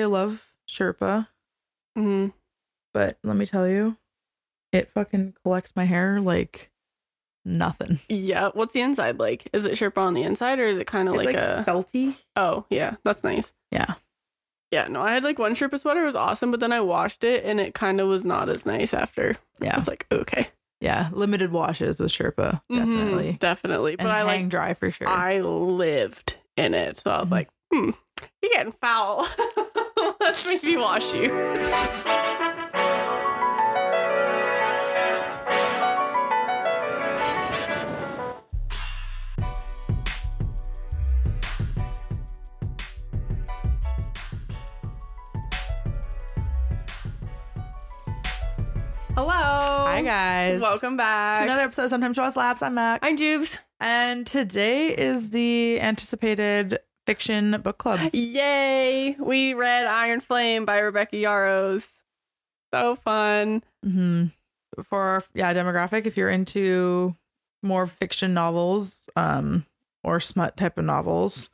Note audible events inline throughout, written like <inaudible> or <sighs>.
I love Sherpa, Mhm. but let me tell you, it fucking collects my hair like nothing. Yeah. What's the inside like? Is it Sherpa on the inside or is it kind of like, like, a? felty. Oh yeah, that's nice. Yeah. Yeah. No, I had like one Sherpa sweater. It was awesome, but then I washed it and it kind of was not as nice after. I Yeah. was like, okay, Yeah. Limited washes with Sherpa. Definitely. definitely. But I like dry for sure. I lived in it, so I was Mhm. like, hmm, you're getting foul. <laughs> <laughs> Let's maybe wash you. Hello. Hi guys. Welcome back. to another episode of Sometimes Ciabatta Slaps. I'm Mak. I'm Jubes. And today is the anticipated fiction book club. Yay! We read Iron Flame by Rebecca Yarros. So fun. hmm For our, yeah, demographic, if you're into more fiction novels um, or smut type of novels,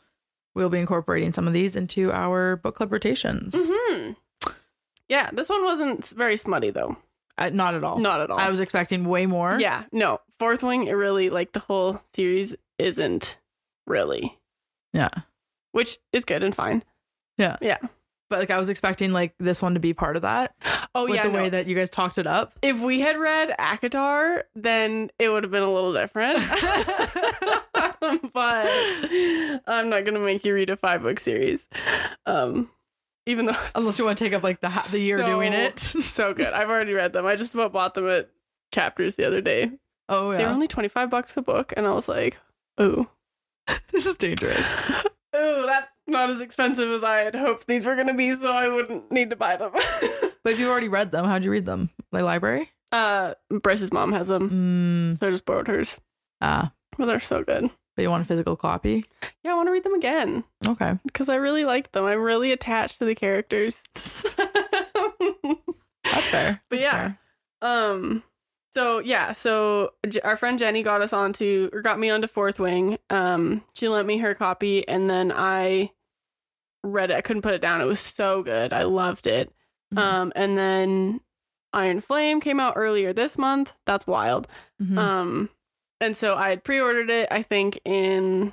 we'll be incorporating some of these into our book club rotations. hmm Yeah, this one wasn't very smutty though. Uh, not at all. Not at all. I was expecting way more. Yeah, no. Fourth Wing, it really like the whole series isn't really, Yeah. Which is good and fine. Yeah. Yeah. But like I was expecting like this one to be part of that. Oh yeah. the no. way that you guys talked it up. if we had read ACOTAR, then it would have been a little different. <laughs> but I'm not gonna make you read a five book series. Um, even though Unless you want to take up like the ha- the year So- doing it. <laughs> so good. I've already read them. I just about bought them at chapters the other day. oh yeah. they're only 25 bucks a book. And I was like, ooh, <laughs> this is dangerous. Ooh, that's not as expensive as I had hoped these were going to be. So I wouldn't need to buy them. <laughs> But if you've already read them, how'd you read them? Like library? uh, Bryce's mom has them. Mm, So I just borrowed hers. ah, But they're so good. but you want a physical copy? Yeah, I want to read them again Okay. because I really like them. I'm really attached to the characters. <laughs> That's fair. But That's yeah. fair. Um. So yeah. So J- our friend Jenny got us onto or got me onto Fourth Wing. Um. She lent me her copy, and then I read it. I couldn't put it down. It was so good. I loved it. Mhm. Um. And then Iron Flame came out earlier this month. That's wild. Mhm. Um. And so I had pre-ordered it. I think in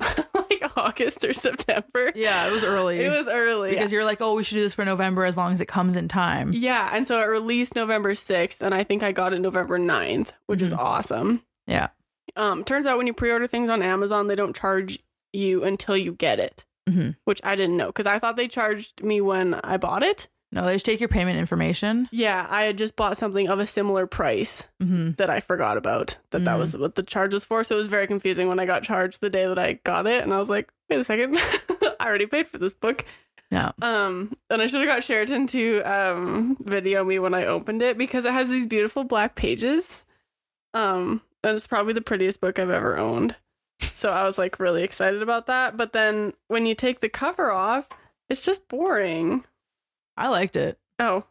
<laughs> like <laughs> August or September. yeah, it was early. It was early. because you're like, oh, we should do this for November as long as it comes in time. Yeah, and so it released November 6th, and I think I got it November 9th, which is Mhm. awesome. Yeah. Um, turns out when you pre-order things on Amazon, they don't charge you until you get it, hmm which I didn't know because I thought they charged me when I bought it. No, they just take your payment information. Yeah, I had just bought something of a similar price hmm that I forgot about that that Mm. was what the charge was for. So it was very confusing when I got charged the day that I got it, and I was like, wait a second, <laughs> I already paid for this book. Yeah. Um, and I should have got Sheraton to um video me when I opened it because it has these beautiful black pages. Um, and it's probably the prettiest book I've ever owned. So I was like really excited about that. But then when you take the cover off, it's just boring. I liked it. Oh,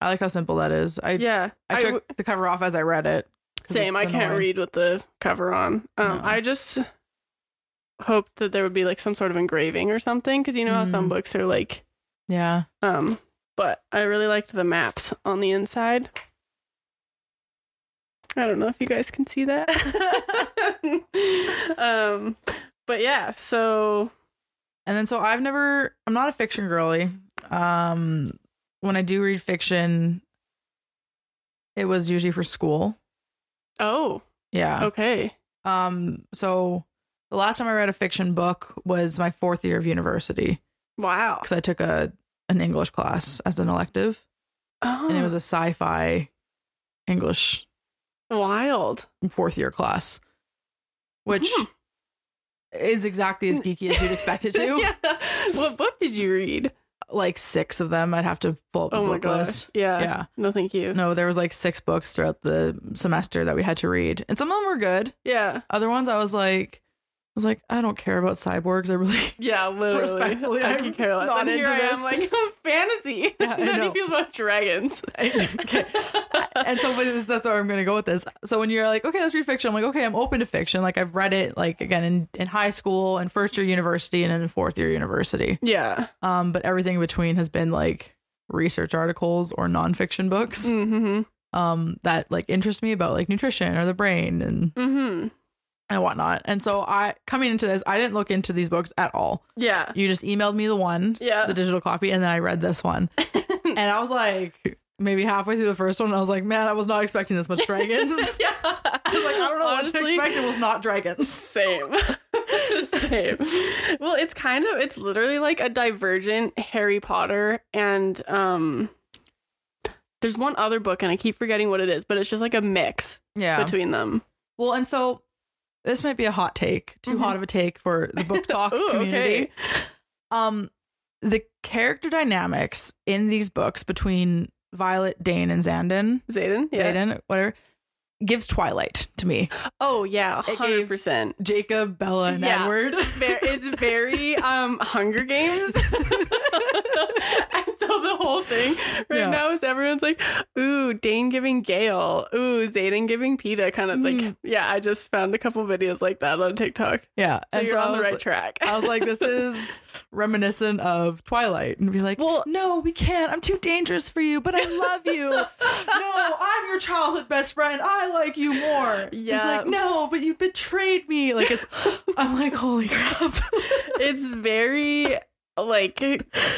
I like how simple that is. I yeah. I I took w- the cover off as I read it. same. I can't read with the cover on. Um, No. I just hoped that there would be like some sort of engraving or something because you know how some Mm. books are like Yeah. Um, but I really liked the maps on the inside. I don't know if you guys can see that. <laughs> um, but yeah, so And then so I've never I'm not a fiction girly. Um when I do read fiction it was usually for school. oh, Yeah. okay. Um so the last time I read a fiction book was my 4th year of university Wow. cuz I took a an English class as an elective Oh, and it was a sci-fi English wild. 4th year class which Hmm. is exactly as geeky as you'd expect it to. <laughs> yeah. What book did you read? Like 6 of them I'd have to pull up the Oh my book gosh. list. Yeah. Yeah. No, thank you. No, there was like six books throughout the semester that we had to read, and some of them were good. Yeah. Other ones, I was like, was like, I don't care about cyborgs. I really <laughs> Yeah, literally. Respectfully, I can care less. not And here into I am, like <laughs> fantasy. <laughs> Yeah, How do you feel about dragons? okay. and so this, that's where I'm gonna go with this. So when you're like, okay, let's read fiction, I'm like, okay, I'm open to fiction. Like I've read it like again in, in high school and first year university and then in fourth year university. Yeah. Um, but everything in between has been like research articles or nonfiction books Mm-hmm. um that like interest me about like nutrition or the brain and Mm-hmm. And whatnot. And so I coming into this, I didn't look into these books at all. Yeah. You just emailed me the one, Yeah. the digital copy, and then I read this one. <laughs> and I was like maybe halfway through the first one, I was like, man, I was not expecting this much <laughs> dragons. <laughs> yeah. I was like, I don't know what to expect. It was not dragons. Same. Same. Well, it's kind of it's literally like a divergent Harry Potter and um there's one other book and I keep forgetting what it is, but it's just like a mix Yeah. between them. well, and so this might be a hot take, too Mhm. hot of a take for the book <laughs> talk Ooh, community. okay. Um, the character dynamics in these books between Violet, Dain, and Xandon, Zayden? Yeah. Xaden, whatever, gives Twilight to me. Oh yeah, It 100%. Jacob, Bella, and Yeah. Edward. It's very <laughs> um Hunger Games. <laughs> and so the whole thing right Yeah. now is everyone's like, ooh, Dain giving Gale, ooh, Xaden giving Peeta, kind of like, Mhm. yeah, I just found a couple videos like that on TikTok. yeah, So you're I on the right like- track. I was like, this <laughs> is reminiscent of Twilight, and be like, Well- no, we can't. I'm too dangerous for you, but I love you. no, I'm your childhood best friend. I like you more. He's Yeah. like, no, but you betrayed me. Like it's. <laughs> I'm like, holy crap. it's very like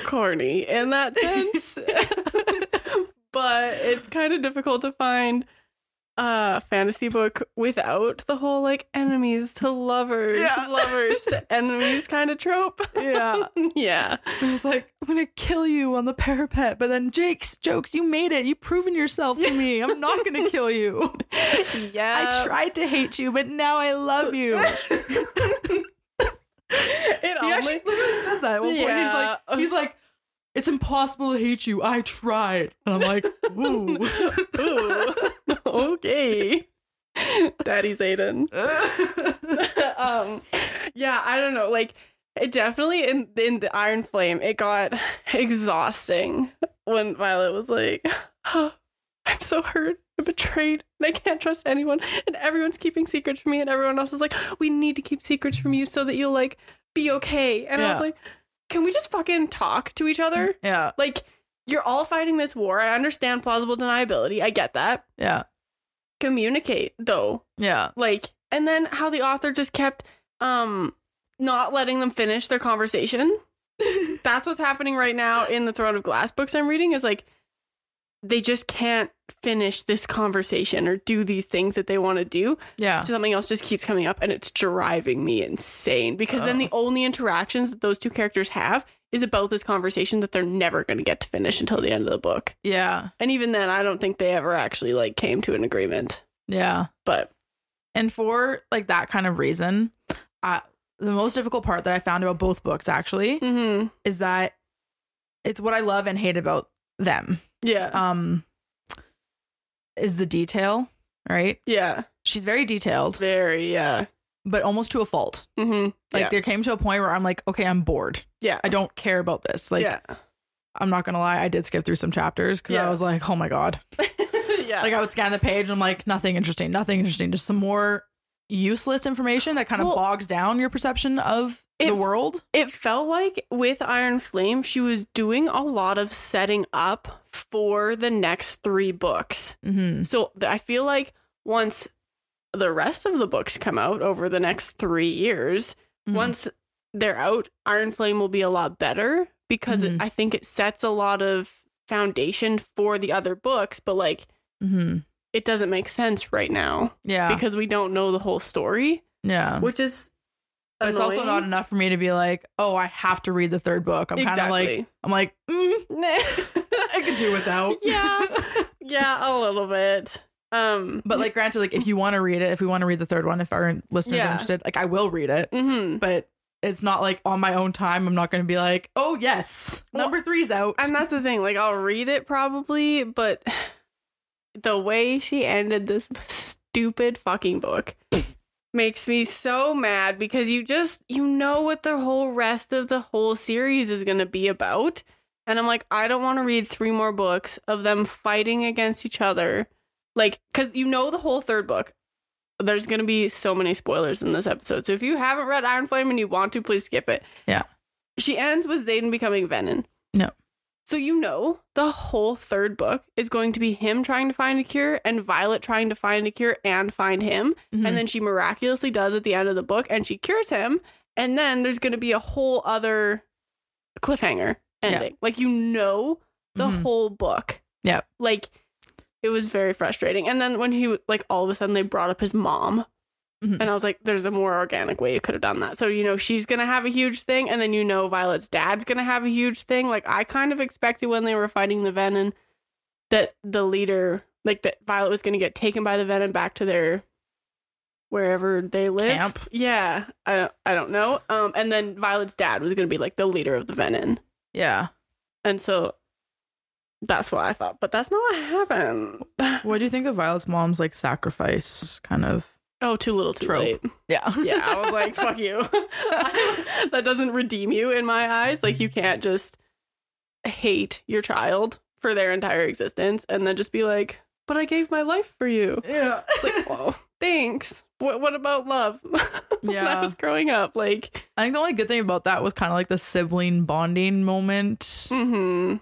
corny in that sense. <laughs> <laughs> but it's kind of difficult to find a fantasy book without the whole like enemies to lovers, Yeah. lovers to <laughs> enemies kind of trope. yeah. <laughs> yeah. I was like, I'm gonna kill you on the parapet, but then Jake's jokes, you made it. You've proven yourself to me. I'm not gonna <laughs> kill you. Yeah. I tried to hate you, but now I love you. It He actually literally says that at one point. He's like, he's like, it's impossible to hate you. I tried, and I'm like, ooh. Ooh. Okay. Daddy's Aiden. <laughs> <laughs> um yeah i don't know. Like it definitely in in the iron flame it got exhausting when violet was like oh, i'm so hurt. I'm betrayed and i can't trust anyone and everyone's keeping secrets from me and everyone else is like we need to keep secrets from you so that you'll like be okay. And i was like can we just fucking talk to each other? Yeah, like you're all fighting this war. I understand plausible deniability. I get that. Yeah, communicate though. Yeah, like and then how the author just kept um not letting them finish their conversation? <laughs> That's what's happening right now in the throne of glass books i'm reading is like they just can't finish this conversation or do these things that they want to do. Yeah. so something else just keeps coming up and it's driving me insane because then the only interactions that those two characters have is about this conversation that they're never going to get to finish until the end of the book Yeah, and even then i don't think they ever actually like came to an agreement yeah. but And for like that kind of reason, uh, the most difficult part that I found about both books actually mhm, is that it's what I love and hate about them. yeah Um, is the detail, right? yeah She's very detailed, Very, yeah. But almost to a fault. Mm-hmm. Like yeah. there came to a point where I'm like, okay, I'm bored. yeah. I don't care about this. Like, yeah. I'm not gonna lie, I did skip through some chapters because I was like, oh my god. <laughs> yeah. Like I would scan the page and I'm like, nothing interesting, nothing interesting, just some more useless information that kind of Well, bogs down your perception of the world. it felt like with Iron Flame, she was doing a lot of setting up for the next three books. Mm-hmm. So I feel like once the rest of the books come out over the next three years, Mhm. once they're out, Iron Flame will be a lot better because it- Mhm. I think it sets a lot of foundation for the other books, but like Mm-hmm. it doesn't make sense right now Yeah. because we don't know the whole story, yeah. which is it's also not enough for me to be like, oh, I have to read the third book. I'm kind of like, I'm like, mm, <laughs> I could do without. Yeah. <laughs> yeah, a little bit. Um, but like, granted, like if you want to read it, if we want to read the third one, if our listeners are interested, like I will read it. mhm. But it's not like on my own time. I'm not going to be like, oh yes, Well, number three's out. and that's the thing. Like, I'll read it probably, but <sighs> the way she ended this stupid fucking book <laughs> makes me so mad because you just you know what the whole rest of the whole series is going to be about and i'm like i don't want to read three more books of them fighting against each other like cuz you know the whole third book. There's going to be so many spoilers in this episode. So if you haven't read iron flame and you want to please skip it. Yeah. she ends with Xaden becoming venom. No. so you know the whole third book is going to be him trying to find a cure and Violet trying to find a cure and find him. Mhm. and then she miraculously does at the end of the book and she cures him. And then there's going to be a whole other cliffhanger ending. Like you know the Mhm. whole book. Yeah. Like it was very frustrating and then when he like all of a sudden they brought up his mom Mhm. and i was like there's a more organic way you could have done that so you know she's gonna have a huge thing and then you know violet's dad's gonna have a huge thing like i kind of expected when they were fighting the venom that the leader like that violet was gonna get taken by the venom back to their wherever they live Camp. yeah i don't, I don't know um and then violet's dad was gonna be like the leader of the venom yeah. and so that's what I thought, but that's not what happened. What do you think of Violet's mom's like sacrifice kind of? Oh, too little, too Trope. late. Yeah. <laughs> Yeah, I was like, fuck you. <laughs> that doesn't redeem you in my eyes. Like, you can't just hate your child for their entire existence and then just be like, but I gave my life for you. yeah. It's like, whoa, thanks. What, what about love? <laughs> when Yeah. I was growing up, like, I think the only good thing about that was kind of like the sibling bonding moment hmm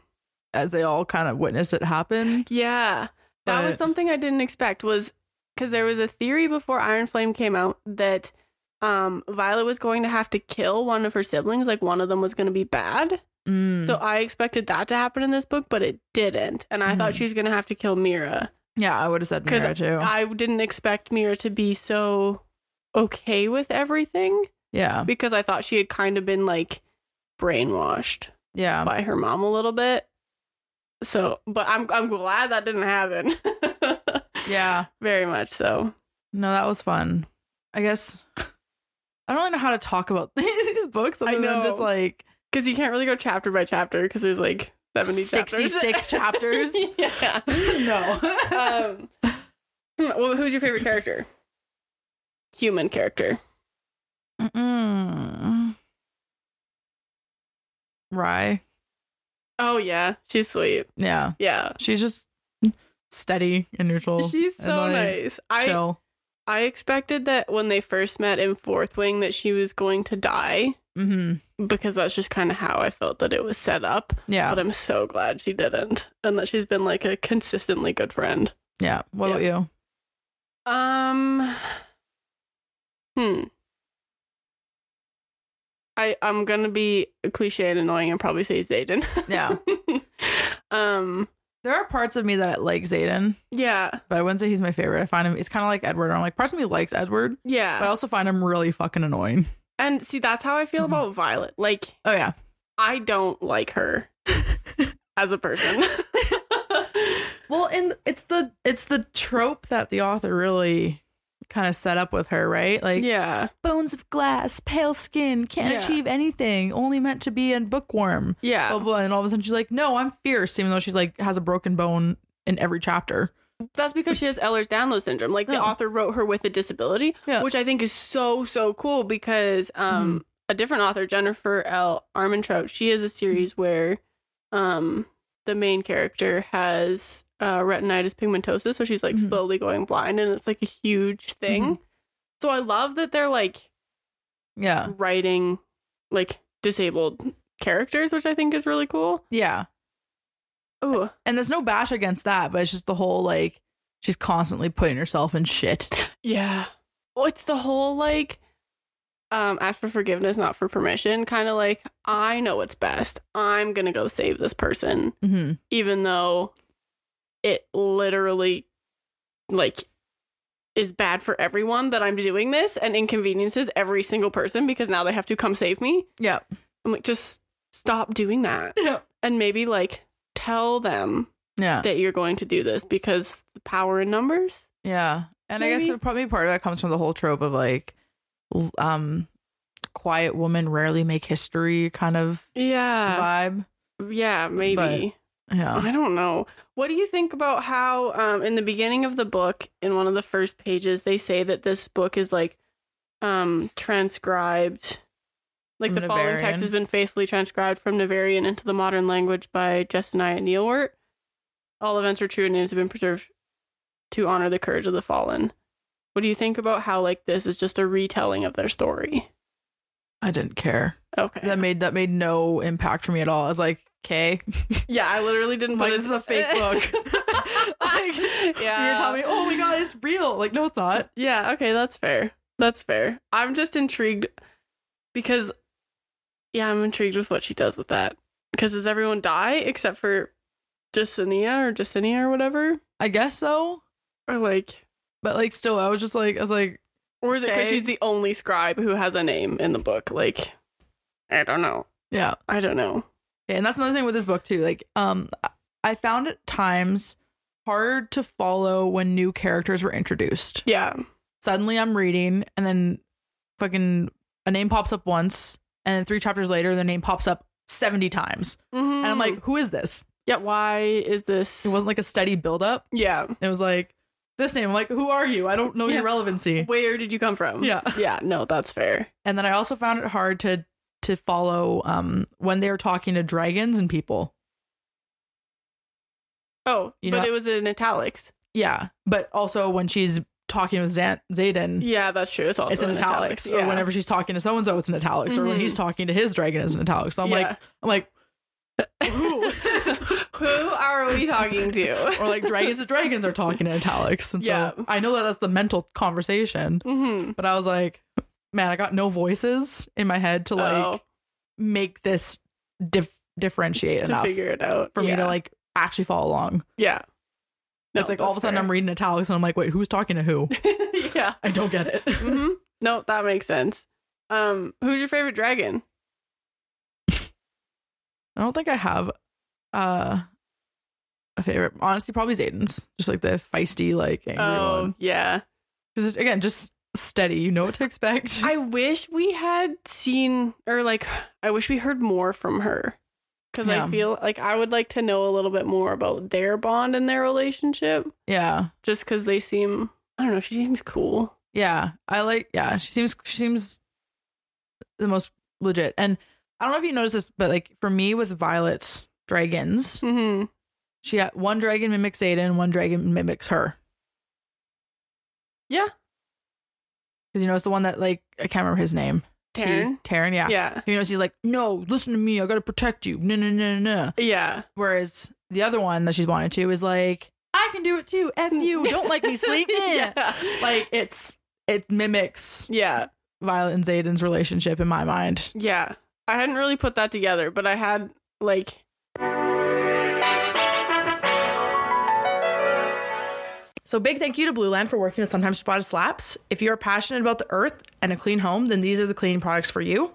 as they all kind of witnessed it happen. Yeah. That was something I didn't expect was because there was a theory before Iron Flame came out that um, Violet was going to have to kill one of her siblings, like one of them was going to be bad. Mm. So I expected that to happen in this book, but it didn't. And I thought Mhm. she was going to have to kill Mira yeah, I would have said Mira too. I didn't expect Mira to be so okay with everything yeah. because I thought she had kind of been like brainwashed Yeah. by her mom a little bit. So, but I'm I'm glad that didn't happen. <laughs> Yeah. Very much so. No, that was fun. I guess I don't really know how to talk about <laughs> these books other I than just like Because you can't really go chapter by chapter because there's like 70 66 <laughs> chapters. yeah. no. Um, well, who's your favorite character? Human character. Mm-mm. Rye. Oh, yeah. She's sweet. Yeah. Yeah. She's just steady and neutral. She's so like, nice. I, Chill. I expected that when they first met in Fourth Wing that she was going to die Mm-hmm. because that's just kind of how I felt that it was set up. Yeah. But I'm so glad she didn't and that she's been like a consistently good friend. yeah. What about you? Um. Hmm. I I'm gonna be cliche and annoying and probably say Xaden. Yeah. <laughs> um. There are parts of me that I like Xaden, Yeah. but I wouldn't say he's my favorite. I find him, it's kind of like Edward. I'm like, parts of me likes Edward, Yeah. but I also find him really fucking annoying. And see, that's how I feel Mhm. about Violet. Like, Oh, yeah. I don't like her <laughs> as a person. <laughs> Well, and it's the it's the trope that the author really kind of set up with her, right? Like yeah. bones of glass, pale skin, can't Yeah. achieve anything, only meant to be a bookworm. Yeah. Blah, blah, and all of a sudden she's like, "No, I'm fierce," even though she's like has a broken bone in every chapter. That's because she has Ehlers-Danlos syndrome. Like the Yeah. author wrote her with a disability, Yeah. which I think is so so cool because um a different author, Jennifer L. Armentrout, she has a series where um the main character has uh retinitis pigmentosa, so she's like Mhm. slowly going blind and it's like a huge thing. So I love that they're like Yeah, writing like disabled characters, which I think is really cool. yeah, Ooh. and there's no bash against that, but it's just the whole like she's constantly putting herself in shit. Yeah. Well, it's the whole like um ask for forgiveness, not for permission, kind of like I know what's best. I'm going to go save this person hmm even though it literally like is bad for everyone that I'm doing this and inconveniences every single person because now they have to come save me. Yeah, I'm like just stop doing that <laughs> yeah, and maybe like tell them yeah, that you're going to do this because the power in numbers. yeah. And I Maybe. guess probably part of that comes from the whole trope of like, um, quiet women rarely make history kind of Yeah. vibe. Yeah, maybe. Yeah. I don't know. What do you think about how, um, in the beginning of the book, in one of the first pages, they say that this book is like um transcribed like the following text has been faithfully transcribed from Navarrian into the modern language by Jesinia Neilwart. All events are true and names have been preserved to honor the courage of the fallen. What do you think about how like this is just a retelling of their story? I didn't care. Okay. That made that made no impact for me at all. I was like, okay, yeah, I literally didn't <laughs> like put this it- is a fake book. <laughs> like, yeah. you're telling me, oh my god, it's real. Like, no, thought. Yeah, okay, that's fair. That's fair. I'm just intrigued because yeah, I'm intrigued with what she does with that. Because does everyone die except for Jacinia or Jacinia or whatever? I guess so. Or like But like, still, I was just like, I was like, or is it because Okay. she's the only scribe who has a name in the book? Like I don't know. yeah. I don't know. And that's another thing with this book too. Like, um, I found at times hard to follow when new characters were introduced. Yeah. Suddenly, I'm reading, and then fucking a name pops up once, and then three chapters later, the name pops up seventy times, and I'm like, who is this? Yeah, why is this It wasn't like a steady build up. Yeah. It was like this name. I'm like, who are you? I don't know Yeah. your relevancy. Where did you come from? Yeah. Yeah, no, that's fair. And then I also found it hard to to follow um when they're talking to dragons and people. Oh, You but know- it was in italics. Yeah, but also when she's talking with Zan- Xaden, Yeah, that's true. It's also it's in italics. Or yeah. whenever she's talking to so and so, it's in italics. Or when he's talking to his dragon, it's in italics. So I'm like, I'm like, who? <laughs> Who are we talking to? <laughs> or like dragons to dragons are talking in italics. And so Yeah. I know that that's the mental conversation, hmm but I was like, man, I got no voices in my head to like oh, make this dif- differentiate to enough figure it out for me to like actually follow along. Yeah. No, it's like all of a sudden I'm reading italics and I'm like, wait, who's talking to who? <laughs> yeah. I don't get it. hmm No, that makes sense. Um, who's your favorite dragon? I don't think I have uh a favorite. Honestly, probably Xaden's. Just like the feisty, like angry Oh, one. yeah. Because again, just steady. You know what to expect. <laughs> I wish we had seen, or like, I wish we heard more from her. Because Yeah. I feel like I would like to know a little bit more about their bond and their relationship. yeah, Just because they seem, I don't know, she seems cool. yeah. I like. Yeah, she seems. She seems the most legit. And I don't know if you noticed this, but like for me with Violet's dragons, hmm she had one dragon mimics Xaden, one dragon mimics her. Yeah. Because you know it's the one that like I can't remember his name. T- Tairn? Tairn. Yeah. Yeah. You know, she's like, no, listen to me. I gotta protect you. No, no, no, no. Yeah. Whereas the other one that she's wanted to is like, I can do it too. F <laughs> you. Don't like me sleep. Eh. <laughs> yeah. <laughs> Like it's it mimics Yeah. Violet and Xaden's relationship in my mind. Yeah. I hadn't really put that together, but I had like So big thank you to Blueland for working with Sometimes Ciabatta Slaps. If you are passionate about the earth and a clean home, then these are the cleaning products for you.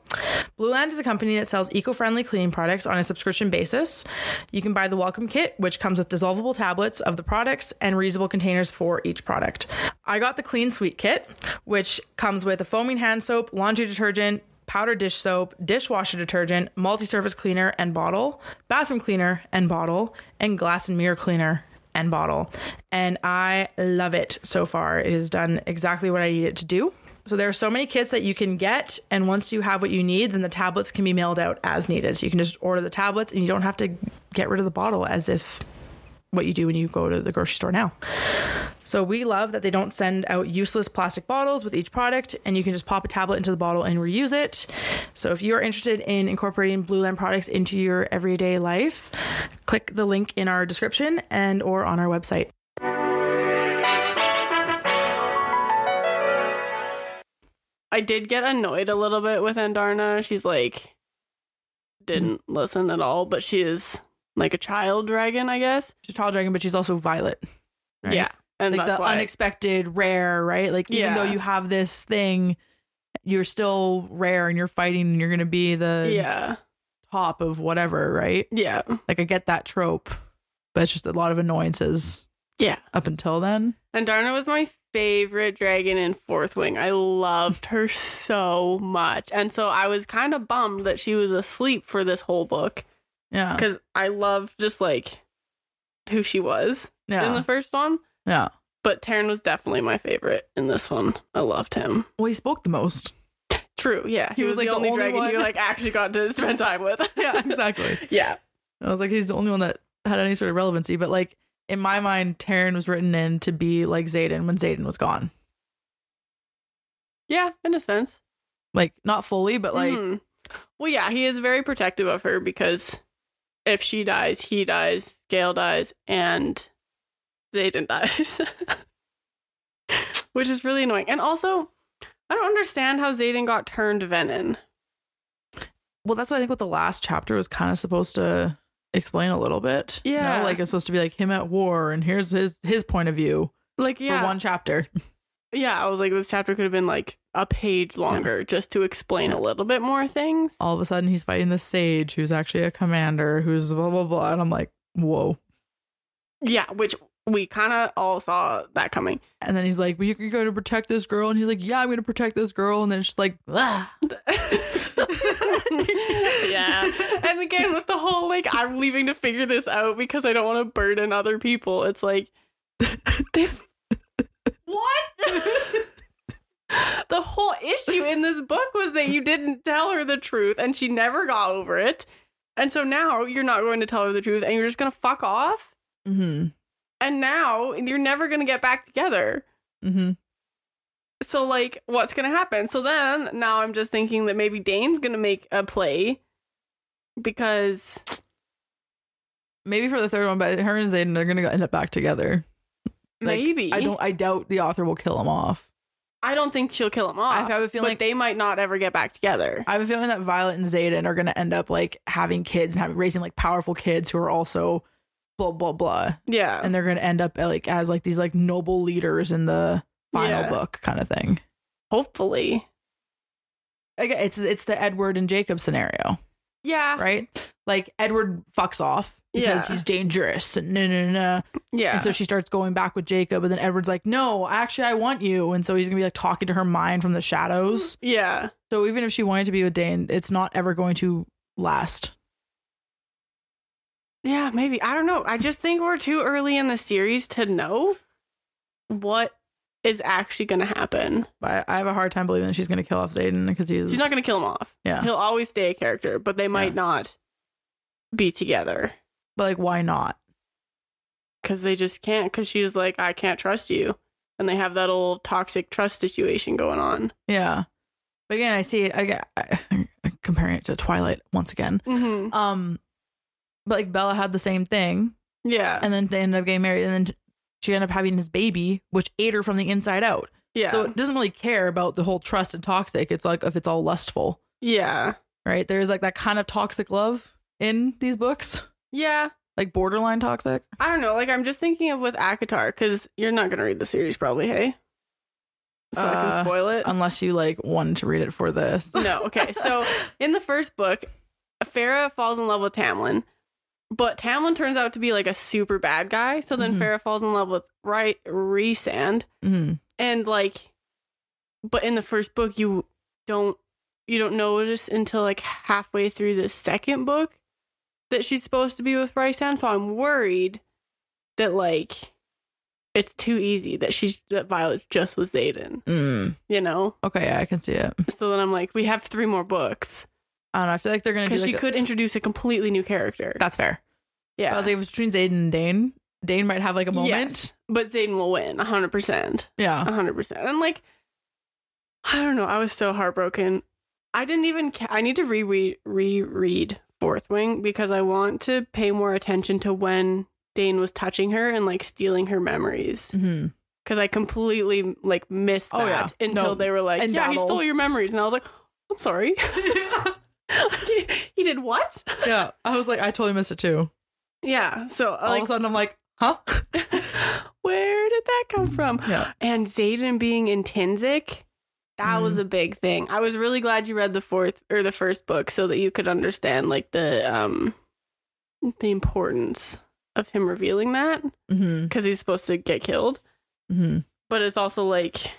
Blueland is a company that sells eco-friendly cleaning products on a subscription basis. You can buy the welcome kit, which comes with dissolvable tablets of the products and reusable containers for each product. I got the Clean Sweet kit, which comes with a foaming hand soap, laundry detergent, powder dish soap, dishwasher detergent, multi-surface cleaner and bottle, bathroom cleaner and bottle, and glass and mirror cleaner and bottle. And I love it so far. It has done exactly what I need it to do. So there are so many kits that you can get, and once you have what you need, then the tablets can be mailed out as needed. So you can just order the tablets, and you don't have to get rid of the bottle as if what you do when you go to the grocery store now. So we love that they don't send out useless plastic bottles with each product, and you can just pop a tablet into the bottle and reuse it. So if you're interested in incorporating Blueland products into your everyday life, click the link in our description and or on our website. I did get annoyed a little bit with Andarna. She's like didn't listen at all, but she is like a child dragon, I guess. She's a tall dragon, but she's also violet. right? Yeah. And like that's the why unexpected rare, right? Like even Yeah. though you have this thing, you're still rare and you're fighting and you're gonna be the Yeah. top of whatever, right? Yeah. Like I get that trope, but it's just a lot of annoyances Yeah. up until then. Andarna was my favorite dragon in Fourth Wing. I loved her so much. And so I was kind of bummed that she was asleep for this whole book Yeah. because I loved just like who she was in the first one. Yeah. But Tairn was definitely my favorite in this one. I loved him. Well, he spoke the most. True, yeah. He was, like, the only, only dragon one- you like actually got to spend time with. <laughs> Yeah, exactly. <laughs> yeah. I was like, he's the only one that had any sort of relevancy. But like in my mind, Tairn was written in to be like Xaden when Xaden was gone. Yeah, in a sense. Like not fully, but like Mhm. Well, yeah, he is very protective of her because if she dies, he dies, Sgaeyl dies, and Xaden <laughs> dies. Which is really annoying. And also, I don't understand how Xaden got turned venom. well, that's what I think what the last chapter was kind of supposed to explain a little bit. You know, Yeah. like it's supposed to be like him at war and here's his his point of view Like, yeah. for one chapter. <laughs> yeah, I was like, this chapter could have been like a page longer just to explain a little bit more things. All of a sudden he's fighting the sage who's actually a commander who's blah blah blah. And I'm like, whoa. Yeah, which we kind of all saw that coming. And then he's like, well, you- you're going to protect this girl. And he's like, yeah, I'm going to protect this girl. And then she's like, ah. <laughs> <laughs> yeah. And again, with the whole like, I'm leaving to figure this out because I don't want to burden other people. It's like, <laughs> they what? <laughs> the whole issue in this book was that you didn't tell her the truth and she never got over it. And so now you're not going to tell her the truth and you're just going to fuck off. Mm-hmm. And now you're never going to get back together. Mm-hmm. So like what's gonna happen? So then now I'm just thinking that maybe Dain's gonna make a play because Maybe for the third one, but her and Xaden are going to end up back together. Like, maybe I don't. I doubt the author will kill him off. I don't think she'll kill him off. I have a feeling- like they might not ever get back together. I have a feeling that Violet and Xaden are going to end up like having kids and having raising like powerful kids who are also blah blah blah, yeah. and they're going to end up like as like these like noble leaders in the final Yeah. book kind of thing. Hopefully. Again, it's it's the Edward and Jacob scenario, Yeah. right? Like Edward fucks off because Yeah. he's dangerous and no no no. Yeah. And so she starts going back with Jacob, and then Edward's like, "No, actually, I want you." And so he's gonna be like talking to her mind from the shadows. yeah. So even if she wanted to be with Dain, it's not ever going to last. Yeah, maybe. I don't know. I just think we're too early in the series to know what is actually gonna happen. But I have a hard time believing that she's gonna kill off Xaden because he's She's not gonna kill him off. Yeah, He'll always stay a character, but they might Yeah. not be together. But like, why not? because they just can't because she's like i can't trust you and they have that old toxic trust situation going on Yeah. But again, I see it. I get I, I'm <laughs> comparing it to Twilight once again. mm-hmm. Um, but like Bella had the same thing, yeah and then they ended up getting married, and then she ended up having his baby, which ate her from the inside out. yeah So it doesn't really care about the whole trust and toxic. It's like if it's all lustful, yeah right? There's like that kind of toxic love in these books, yeah. Like borderline toxic. i don't know. Like i'm just thinking of with ACOTAR because you're not gonna read the series probably hey? So i Uh, can spoil it? Unless you like wanted to read it for this. <laughs> no okay. So <laughs> in the first book Feyre falls in love with tamlin but tamlin turns out to be like a super bad guy. So then Mhm. Feyre falls in love with Rhysand. Hmm and like but in the first book you don't you don't notice until like halfway through the second book that she's supposed to be with Rhysand, so I'm worried that like it's too easy that she's that Violet's just was Xaden, Mm. you know? Okay, yeah, I can see it. So then I'm like, we have three more books. I don't know. I feel like they're gonna Because like she a- could introduce a completely new character. That's fair. yeah. I was like, between Xaden and Dain, Dain might have like a moment. Yes, but Xaden will win hundred percent. Yeah. hundred percent. And like, I don't know. I was so heartbroken. I didn't even. Ca- I need to reread reread Fourth Wing because I want to pay more attention to when Dain was touching her and like stealing her memories. hmm Because I completely like missed that Oh, yeah. until No. they were like, And "Yeah, he stole your memories," and I was like, "I'm sorry." <laughs> <laughs> he, he did what? yeah. I was like, I totally missed it too. Yeah. So All like, of a sudden, I'm like, huh? <laughs> where did that come from? Yeah. And Xaden being in Tinzik, that was Mm. a big thing. I was really glad you read the fourth or the first book so that you could understand like the um the importance of him revealing that because he's supposed to get killed. hmm But it's also like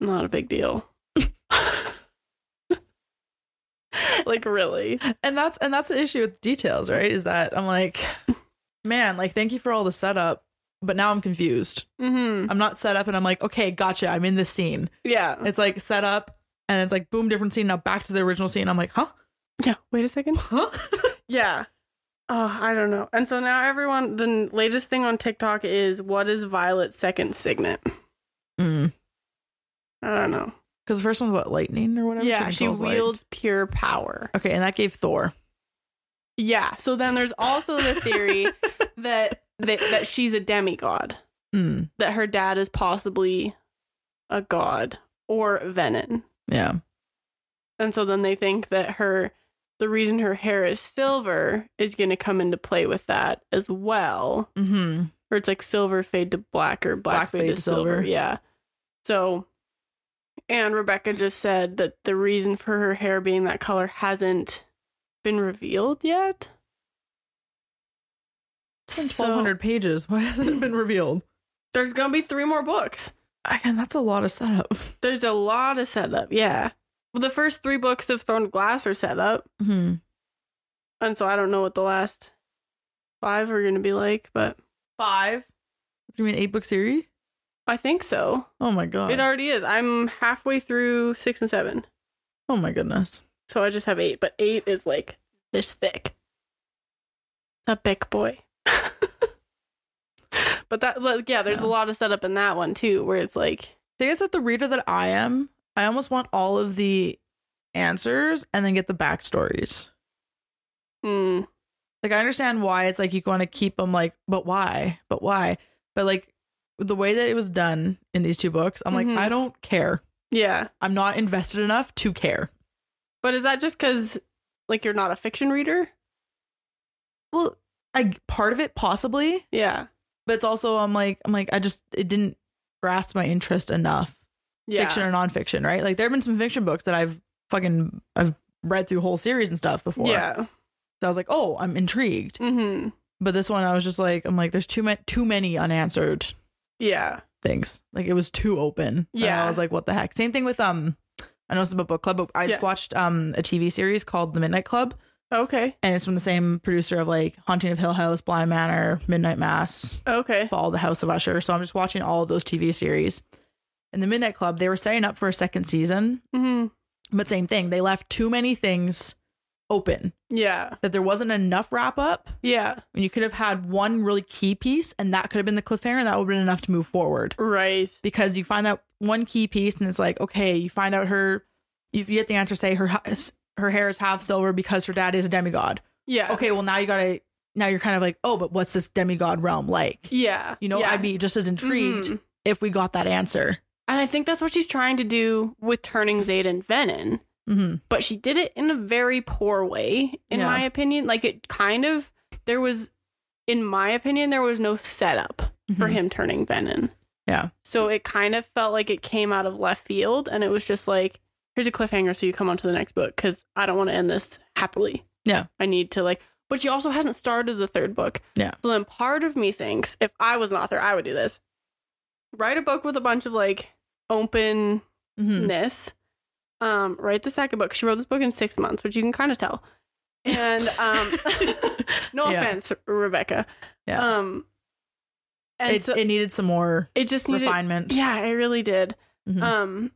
not a big deal. <laughs> like really. And that's and that's the issue with details, right? Is that I'm like, man, like thank you for all the setup, but now I'm confused. Mm-hmm. I'm not set up and I'm like, okay, gotcha. I'm in this scene. Yeah. It's like set up and it's like boom, different scene. Now back to the original scene. I'm like, huh? Yeah. Wait a second. <laughs> Huh? <laughs> Yeah. Oh, I don't know. And so now everyone, the latest thing on TikTok is what is Violet's second signet? Mm. I don't know. Because the first one's what, lightning or whatever? Yeah, she light. wields pure power. Okay, and that gave Thor. Yeah. So then there's also the theory <laughs> that, that that she's a demigod. Mm. That her dad is possibly a god or Venom. Yeah. And so then they think that her the reason her hair is silver is going to come into play with that as well. Mm-hmm. Or it's like silver fade to black or black, fade, to silver. silver. Yeah. So and Rebecca just said that the reason for her hair being that color hasn't been revealed yet. Been So- 1,200 pages. <laughs> Why hasn't it been revealed? There's going to be three more books. Again, that's a lot of setup. <laughs> There's a lot of setup. Yeah. Well, the first three books of Thorn Glass are set up. hmm And so I don't know what the last five are going to be like, but Five? It's going to be an eight book series? I think so. Oh my God. It already is. I'm halfway through six and seven. oh my goodness. So I just have eight, but eight is like this thick. A big boy. <laughs> but that, like, yeah, there's Yeah. a lot of setup in that one too, where it's like, I guess that the reader that I am, I almost want all of the answers and then get the backstories. mm, Like I understand why it's like you want to keep them like, but why? But why? But like the way that it was done in these two books, I'm Mhm. like, I don't care. yeah. I'm not invested enough to care. But is that just because like you're not a fiction reader? Well, I part of it possibly, Yeah. but it's also I'm like I'm like I just it didn't grasp my interest enough. Yeah. Fiction or nonfiction, right? Like there have been some fiction books that I've fucking I've read through whole series and stuff before. Yeah. So I was like, oh, I'm intrigued. Mm-hmm. But this one, I was just like, I'm like, there's too many, too many unanswered Yeah. things. Like it was too open. And Yeah. I was like, what the heck? Same thing with um, I know it's about book club, but I just Yeah. watched um a TV series called The Midnight Club, Okay. and it's from the same producer of like Haunting of Hill House, Bly Manor, Midnight Mass, Okay. Fall, The House of Usher. So I'm just watching all of those TV series. In the Midnight Club, they were setting up for a second season, Mm-hmm. but same thing. They left too many things open Yeah. that there wasn't enough wrap up. Yeah. when you could have had one really key piece and that could have been the cliffhanger and that would have been enough to move forward Right. because you find that one key piece and it's like okay you find out her you get the answer say her her hair is half silver because her dad is a demigod Yeah. okay well now you gotta now you're kind of like oh but what's this demigod realm like Yeah. you know yeah. i'd be just as intrigued Mhm. if we got that answer And I think that's what she's trying to do with turning Xaden Venom. hmm But she did it in a very poor way, in Yeah. my opinion. Like it kind of there was in my opinion, there was no setup for Mhm. him turning Venom. Yeah. So it kind of felt like it came out of left field and it was just like, here's a cliffhanger so you come on to the next book because I don't want to end this happily. Yeah. I need to like but she also hasn't started the third book. Yeah. So then part of me thinks if I was an author, I would do this. Write a book with a bunch of like open hmm. Um, write the second book. She wrote this book in six months, which you can kind of tell. And um, <laughs> no Yeah. offense, Rebecca. Yeah. Um, and it, so it needed some more it just needed. refinement Yeah, it really did. Mhm. Um,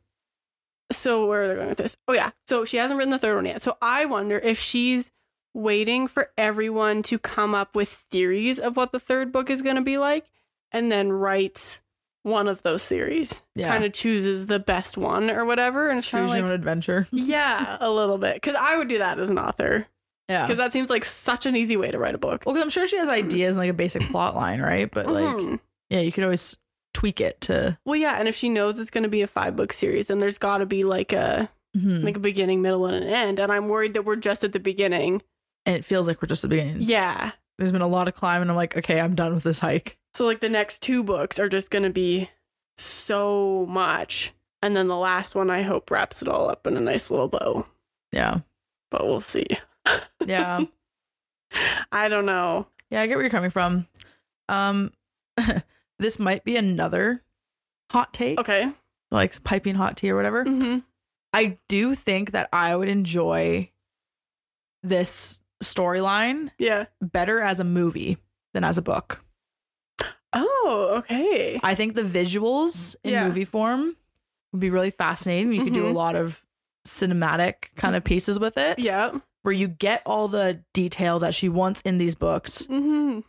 so where are they going with this? Oh yeah, so she hasn't written the third one yet. So I wonder if she's waiting for everyone to come up with theories of what the third book is going to be like, and then writes one of those theories. Yeah. Kind of chooses the best one or whatever, and choose of your like own adventure <laughs> yeah, a little bit. Because I would do that as an author. yeah Because that seems like such an easy way to write a book. Well, cuz I'm sure she has ideas and like a basic plot line, right? But like, Mhm. yeah, you could always tweak it to well, yeah, and if she knows it's going to be a five book series, then there's got to be like a Mhm. like a beginning, middle, and an end. And I'm worried that we're just at the beginning. and it feels like we're just at the beginning. Yeah. There's been a lot of climb, and I'm like, okay, I'm done with this hike. So like the next two books are just going to be so much, and then the last one I hope wraps it all up in a nice little bow. Yeah, But we'll see. yeah, <laughs> I don't know. yeah. I get where you're coming from. Um, <laughs> this might be another hot take, Okay. like piping hot tea or whatever. hmm I do think that I would enjoy this storyline Yeah. better as a movie than as a book. Oh, okay. I think the visuals in Yeah. movie form would be really fascinating. You could do a Mhm. lot of cinematic kind of pieces with it. Yeah. Where you get all the detail that she wants in these books, hmm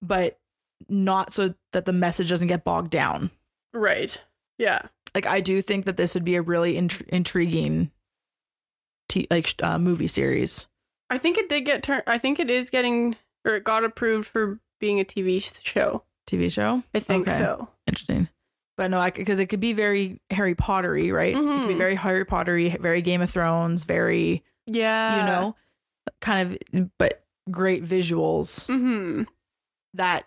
but not so that the message doesn't get bogged down. Right. Yeah. Like I do think that this would be a really int- intriguing t- like uh, movie series. I think it did get turned. I think it is getting or it got approved for being a TV show. TV show. I think Okay. so. Interesting. But no, because it could be very Harry Pottery, right? It could be Mhm. very Harry Pottery, very Game of Thrones, very Yeah. you know, kind of, but great visuals hmm that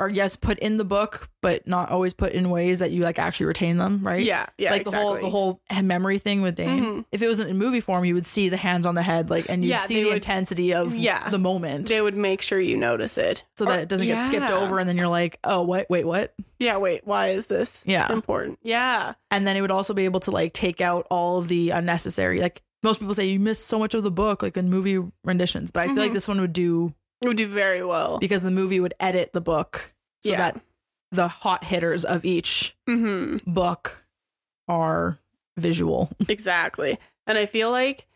are yes put in the book, but not always put in ways that you like actually retain them, right? Yeah. Yeah. like the whole the whole memory thing with Dain. Mhm. If it wasn't in movie form, you would see the hands on the head, like, and you Yeah, see the would- intensity of Yeah. the moment, They would make sure you notice it, so that it doesn't get skipped over, and then you're like, oh, what? Wait, what? Yeah. Wait. Why is this? Yeah. Important. Yeah. And then it would also be able to like take out all of the unnecessary, like most people say, you miss so much of the book, like in movie renditions. But I feel like Mhm. this one would do It would do very well. because the movie would edit the book so Yeah. that the hot hitters of each hmm book are visual. <laughs> Exactly. And I feel like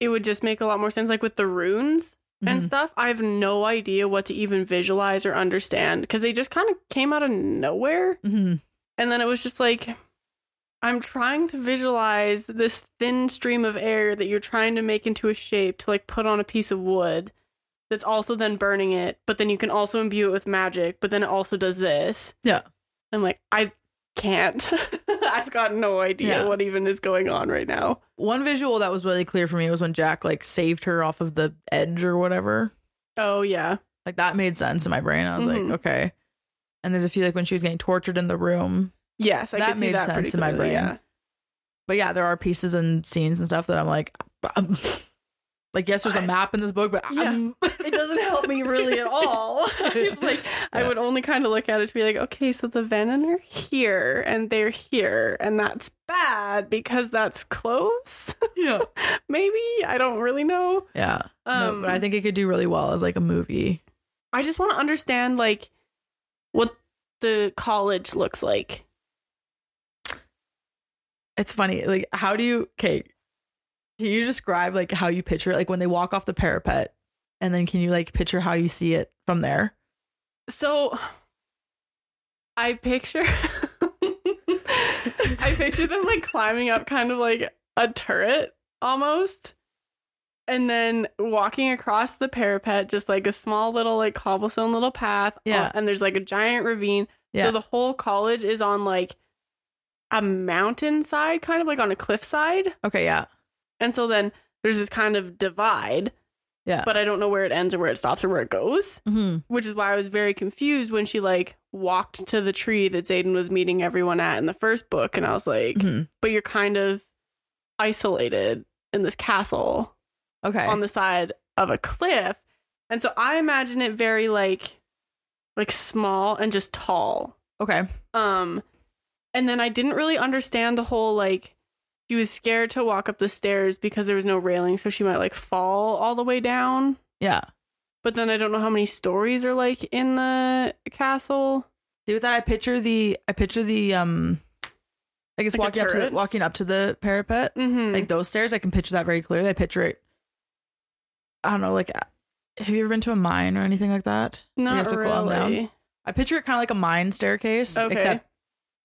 it would just make a lot more sense, like with the runes and Mhm. stuff. I have no idea what to even visualize or understand because they just kind of came out of nowhere. hmm And then it was just like, I'm trying to visualize this thin stream of air that you're trying to make into a shape to like put on a piece of wood that's also then burning it, but then you can also imbue it with magic, but then it also does this. Yeah. I'm like, I can't. <laughs> I've got no idea Yeah. what even is going on right now. One visual that was really clear for me was when Jack like saved her off of the edge or whatever. Oh, yeah. Like that made sense in my brain. I was Mhm. like, okay. And there's a few like when she was getting tortured in the room. Yes, I That made that sense in my brain. Yeah. But yeah, there are pieces and scenes and stuff that I'm like, <laughs> like yes, there's a map in this book, but Yeah. um, <laughs> It doesn't help me really at all. <laughs> like I would only kind of look at it to be like, okay, so the Venom are here and they're here, and that's bad because that's close. yeah, <laughs> Maybe I don't really know. yeah. no, Um, but I think it could do really well as like a movie. I just want to understand like what the college looks like. It's funny. Like, how do you? Okay, can you describe like how you picture it? Like when they walk off the parapet, and then can you like picture how you see it from there? So I picture <laughs> I picture them like climbing up kind of like a turret almost. And then walking across the parapet, just like a small little like cobblestone little path. Yeah. uh, and there's like a giant ravine. Yeah. So the whole college is on like a mountainside, kind of like on a cliffside. Okay. Yeah. And so then there's this kind of divide, Yeah. but I don't know where it ends or where it stops or where it goes hmm which is why I was very confused when she like walked to the tree that Xaden was meeting everyone at in the first book, and I was like, hmm "But you're kind of isolated in this castle Okay. on the side of a cliff," and so I imagine it very like like small and just tall. okay. Um, and then I didn't really understand the whole like she was scared to walk up the stairs because there was no railing, so she might like fall all the way down. Yeah. But then I don't know how many stories are like in the castle. See with that, I picture the I picture the um, I guess Like walking up to the, walking up to the parapet, Mm-hmm. like those stairs. I can picture that very clearly. I picture it. I don't know, like, have you ever been to a mine or anything like that? You Not have to climb down? really. I picture it kind of like a mine staircase, Okay. except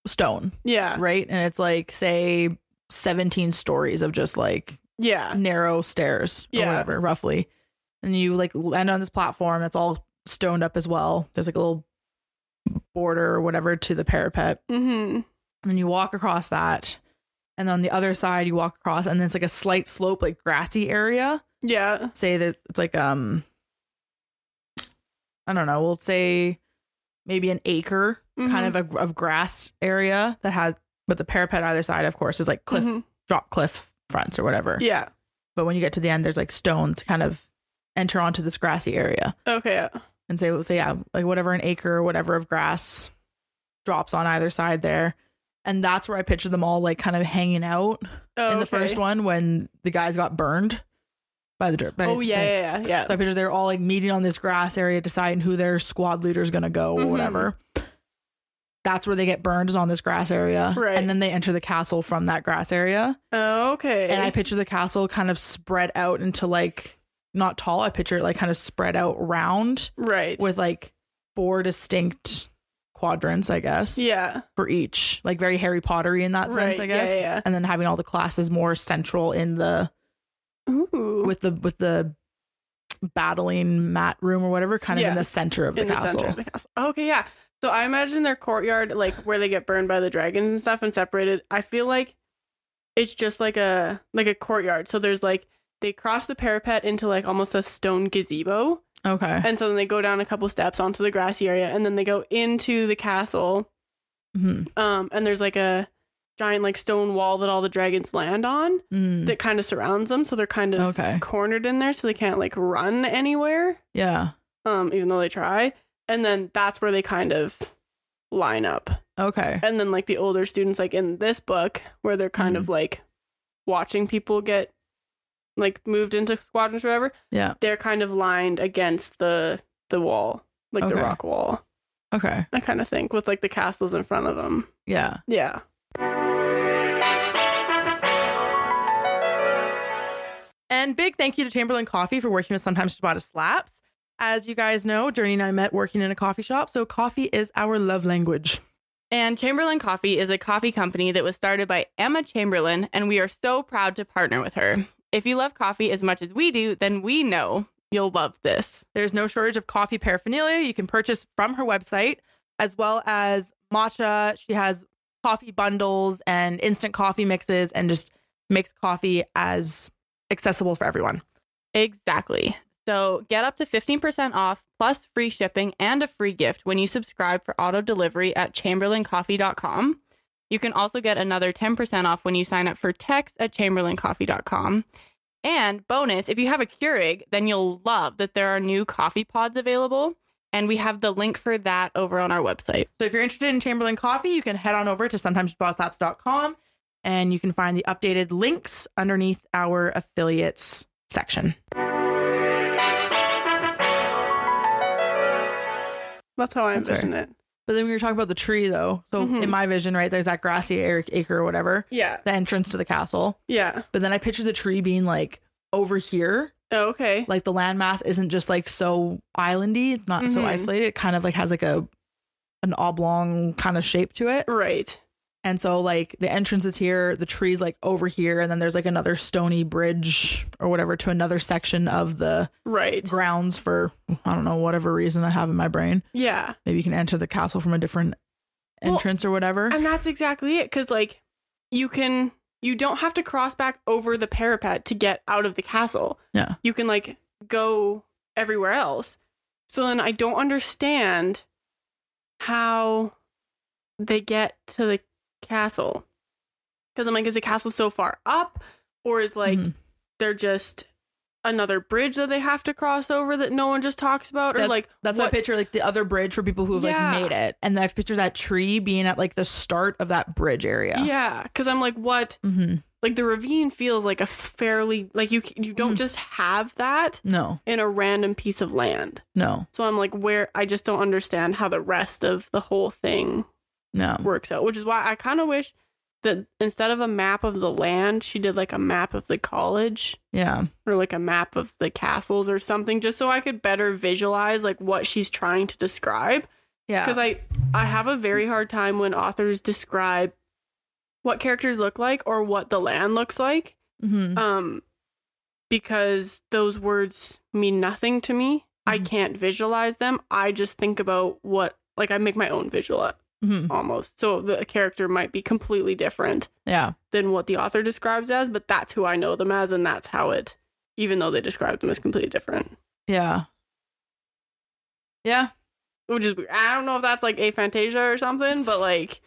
stone, Yeah. right? And it's like say seventeen stories of just like Yeah. narrow stairs or Yeah. whatever, roughly. And you like land on this platform that's all stoned up as well. There's like a little border or whatever to the parapet. Mm-hmm. And then you walk across that. And then on the other side, you walk across, and then it's like a slight slope, like grassy area. Yeah. Say that it's like um, I don't know. We'll say maybe an acre, kind of a, of grass area that has, but the parapet either side, of course, is like cliff Mhm. drop cliff fronts or whatever. Yeah. But when you get to the end, there's like stones kind of enter onto this grassy area. Okay. Yeah. And say, say, yeah, like whatever an acre or whatever of grass drops on either side there. And that's where I picture them all like kind of hanging out Oh, in the okay. first one when the guys got burned. by the dirt. by Oh yeah, yeah, yeah, yeah. So I picture they're all like meeting on this grass area, deciding who their squad leader is gonna go or Mhm. whatever. That's where they get burned is on this grass area, Right. and then they enter the castle from that grass area. Oh, okay. And I picture the castle kind of spread out into like not tall. I picture it like kind of spread out round right. with like four distinct quadrants, I guess. yeah. For each, like very Harry Pottery in that sense, Right, I yeah, guess. yeah. And then having all the classes more central in the Ooh. with the with the battling mat room or whatever, kind of Yeah. in the center of the in castle. the center of the castle. Okay, yeah. So I imagine their courtyard, like where they get burned by the dragons and stuff, and separated. I feel like it's just like a like a courtyard. So there's like they cross the parapet into like almost a stone gazebo, Okay. and so then they go down a couple steps onto the grassy area, and then they go into the castle. Mhm. Um, and there's like a giant like stone wall that all the dragons land on Mm. that kind of surrounds them, so they're kind of Okay. cornered in there, so they can't like run anywhere. Yeah. um, even though they try. And then that's where they kind of line up. Okay. And then like the older students, like in this book, where they're kind of mm-hmm. like watching people get like moved into squadrons or whatever, Yeah. they're kind of lined against the the wall, like the rock wall. Okay. I kind of think with like the castles in front of them. Yeah. Yeah. And big thank you to Chamberlain Coffee for working with Sometimes Ciabatta Slaps. As you guys know, Journey and I met working in a coffee shop, so coffee is our love language. And Chamberlain Coffee is a coffee company that was started by Emma Chamberlain, and we are so proud to partner with her. If you love coffee as much as we do, then we know you'll love this. There's no shortage of coffee paraphernalia you can purchase from her website, as well as matcha. She has coffee bundles and instant coffee mixes and just makes coffee as accessible for everyone. Exactly. So get up to 15% off plus free shipping and a free gift when you subscribe for auto delivery at chamberlaincoffee.com. You can also get another 10% off when you sign up for text at chamberlaincoffee.com. And bonus, if you have a Keurig, then you'll love that there are new coffee pods available. And we have the link for that over on our website. So if you're interested in Chamberlain Coffee, you can head on over to sometimesciabattaslaps.com and you can find the updated links underneath our affiliates section. That's how I That's envision it. But then we were talking about the tree though. So Mhm. in my vision, right, there's that grassy acre acre or whatever, Yeah. the entrance to the castle. Yeah. But then I picture the tree being like over here. Oh, okay. Like the landmass isn't just like so islandy, it's not so Mhm. isolated. It kind of like has like a an oblong kind of shape to it. Right. And so like the entrance is here, the tree's like over here, and then there's like another stony bridge or whatever to another section of the Right. grounds for I don't know, whatever reason I have in my brain. Yeah. Maybe you can enter the castle from a different Well, entrance or whatever. And that's exactly it. Cause like you can you don't have to cross back over the parapet to get out of the castle. Yeah. You can like go everywhere else. So then I don't understand how they get to the castle. Cause I'm like, is the castle so far up? Or is like Mhm. they're just another bridge that they have to cross over that no one just talks about? Or That's- like That's why I picture like the other bridge for people who've Yeah. like made it. And I've pictured that tree being at like the start of that bridge area. Yeah, because I'm like, what? hmm Like the ravine feels like a fairly like you you don't Mhm. just have that No, in a random piece of land. no, So I'm like, where I just don't understand how the rest of the whole thing no. works out. Which is why I kind of wish that instead of a map of the land, she did like a map of the college Yeah. or like a map of the castles or something, just so I could better visualize like what she's trying to describe. Yeah. because I I have a very hard time when authors describe what characters look like or what the land looks like hmm um because those words mean nothing to me I Mhm. can't visualize them I just think about what like I make my own visual hmm almost so the character might be completely different Yeah. than what the author describes as but that's who I know them as and that's how it even though they describe them as completely different Yeah. Yeah. which is weird. I don't know if that's like a aphantasia or something but like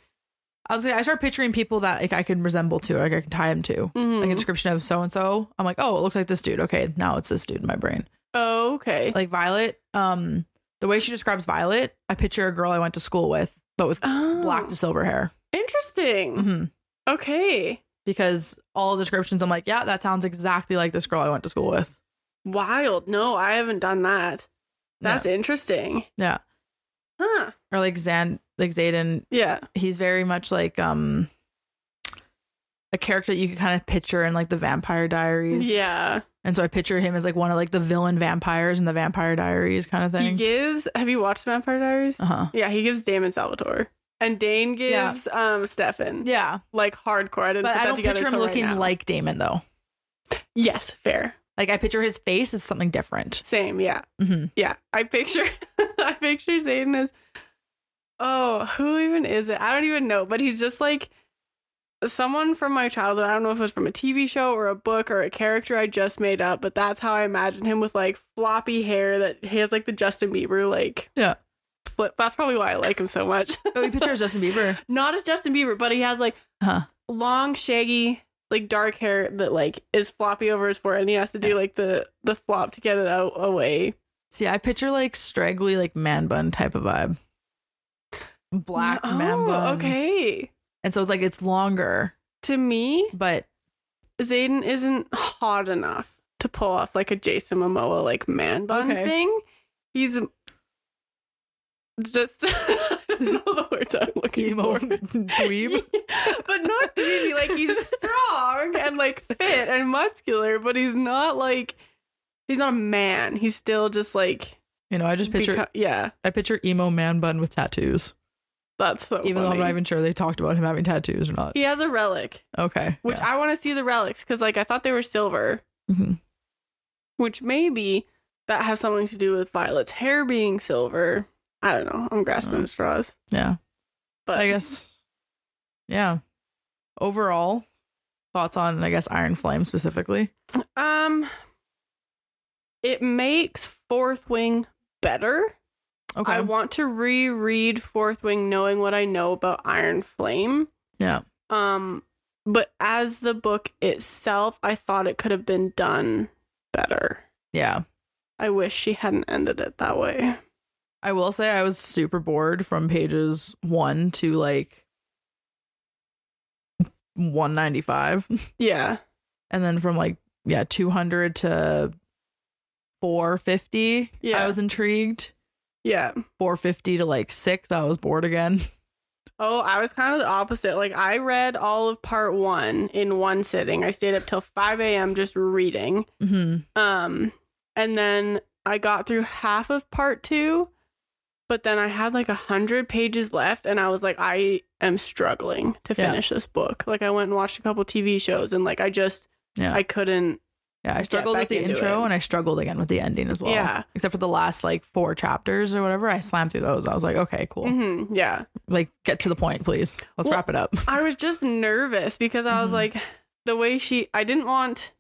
I was like, I start picturing people that like I can resemble to, like I can tie them to. mhm. Like a description of so and so. I'm like, oh, it looks like this dude. Okay, now it's this dude in my brain. oh okay Like Violet, um, the way she describes Violet, I picture a girl I went to school with, but with Oh, black to silver hair. Interesting. hmm Okay. Because all descriptions, I'm like, yeah, that sounds exactly like this girl I went to school with. Wild. No, I haven't done that. That's interesting. Yeah. Huh. Or like Zan like Xaden, Yeah. he's very much like um a character that you can kind of picture in like the Vampire Diaries. Yeah. And so I picture him as like one of like the villain vampires in the Vampire Diaries kind of thing. He gives have you watched Vampire Diaries? Uh-huh. Yeah, he gives Damon Salvatore. And Dain gives um Stefan. Yeah. Like hardcore. I didn't But put I that don't together picture him till right looking now. like Damon though. Yes, fair. Like I picture his face as something different. Same, yeah. hmm Yeah. I picture <laughs> I picture Xaden as Oh, who even is it? I don't even know, but he's just like someone from my childhood. I don't know if it was from a TV show or a book or a character I just made up, but that's how I imagine him with like floppy hair that he has like the Justin Bieber like Yeah. flip. That's probably why I like him so much. <laughs> Oh, he pictures Justin Bieber. <laughs> Not as Justin Bieber, but he has like Huh. long, shaggy, like dark hair that like is floppy over his forehead, and he has to do like the the flop to get it out away. See, I picture like straggly, like man bun type of vibe. Black oh, man Oh, bun. Okay. And so it's like it's longer, To me, but Xaden isn't hot enough to pull off like a Jason Momoa like man bun Okay. thing. He's just <laughs> I don't know the words I'm looking emo for. <laughs> dweeb. <laughs> but not dweeby. Like he's strong and like fit and muscular, but he's not like he's not a man. He's still just like You know, I just picture beco- yeah. I picture emo man bun with tattoos. That's so Even though I'm funny. not even sure they talked about him having tattoos or not. he has a relic, Okay. which. I want to see the relics because like I thought they were silver, Mhm. which maybe that has something to do with Violet's hair being silver. I don't know. I'm grasping Uh. at straws, Yeah. but I guess yeah. Overall, thoughts on I guess Iron Flame specifically. um, it makes Fourth Wing better. Okay. I want to reread Fourth Wing knowing what I know about Iron Flame. yeah. Um, but as the book itself, I thought it could have been done better. Yeah. I wish she hadn't ended it that way. I will say I was super bored from pages 1 to like 195 <laughs> Yeah. and then from like yeah, 200 to 450 Yeah. I was intrigued. Yeah. 450 to like 6 I was bored again. <laughs> Oh, I was kind of the opposite. Like I read all of part one in one sitting. I stayed up till 5 a.m. just reading. Mhm. Um, and then I got through half of part two, but then I had like a hundred pages left, and I was like, I am struggling to Yeah. finish this book. Like I went and watched a couple TV shows, and like I just Yeah. I couldn't. Yeah, I struggled with the intro it. and I struggled again with the ending as well. Yeah. Except for the last like four chapters or whatever, I slammed through those. I was like, okay, cool. Mhm, yeah, Like, get to the point, please. Let's Well, wrap it up. <laughs> I was just nervous because I was Mhm. like, the way she. I didn't want.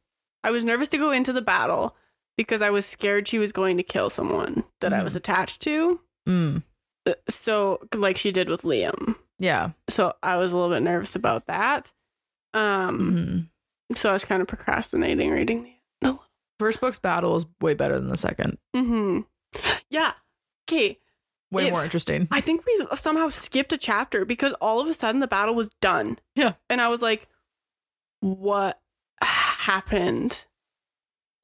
I was nervous to go into the battle because I was scared she was going to kill someone that I Mhm. was attached to. Mm. Uh, So, like she did with Liam. Yeah. so I was a little bit nervous about that. Um, hmm so I was kind of procrastinating reading the. First book's battle is way better than the second. Mm-hmm. Yeah. Okay. Way If- more interesting. I think we somehow skipped a chapter because all of a sudden the battle was done. Yeah. And I was like, what happened?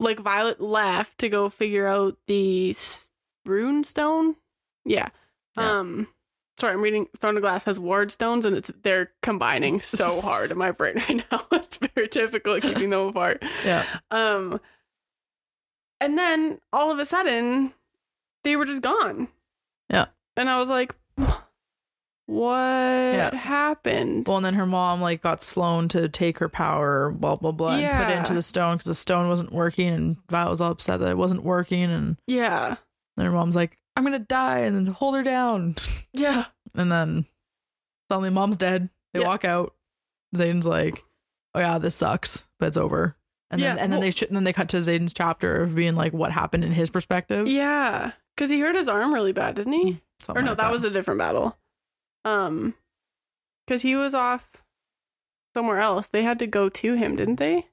Like Violet left to go figure out the rune stone. Yeah. Yeah. Um. Sorry, I'm reading. Throne of Glass has ward stones, and it's they're combining <laughs> so hard in my brain right now. <laughs> It's very difficult keeping them apart. Yeah. Um. And then all of a sudden, they were just gone. Yeah. And I was like, what happened? Well, and then her mom like got Sloane to take her power, blah blah blah, and put it into the stone because the stone wasn't working, and Violet was all upset that it wasn't working, and yeah. and her mom's like, "I'm gonna die," and then hold her down, <laughs> Yeah. and then suddenly mom's dead. They Yeah. walk out. Xaden's like, "Oh yeah, this sucks, but it's over." And then Yeah, and then they sh- and then they cut to Xaden's chapter of being like what happened in his perspective. Yeah. Because he hurt his arm really bad, didn't he? Something or no, like that was a different battle. Um, because he was off somewhere else. They had to go to him, didn't they?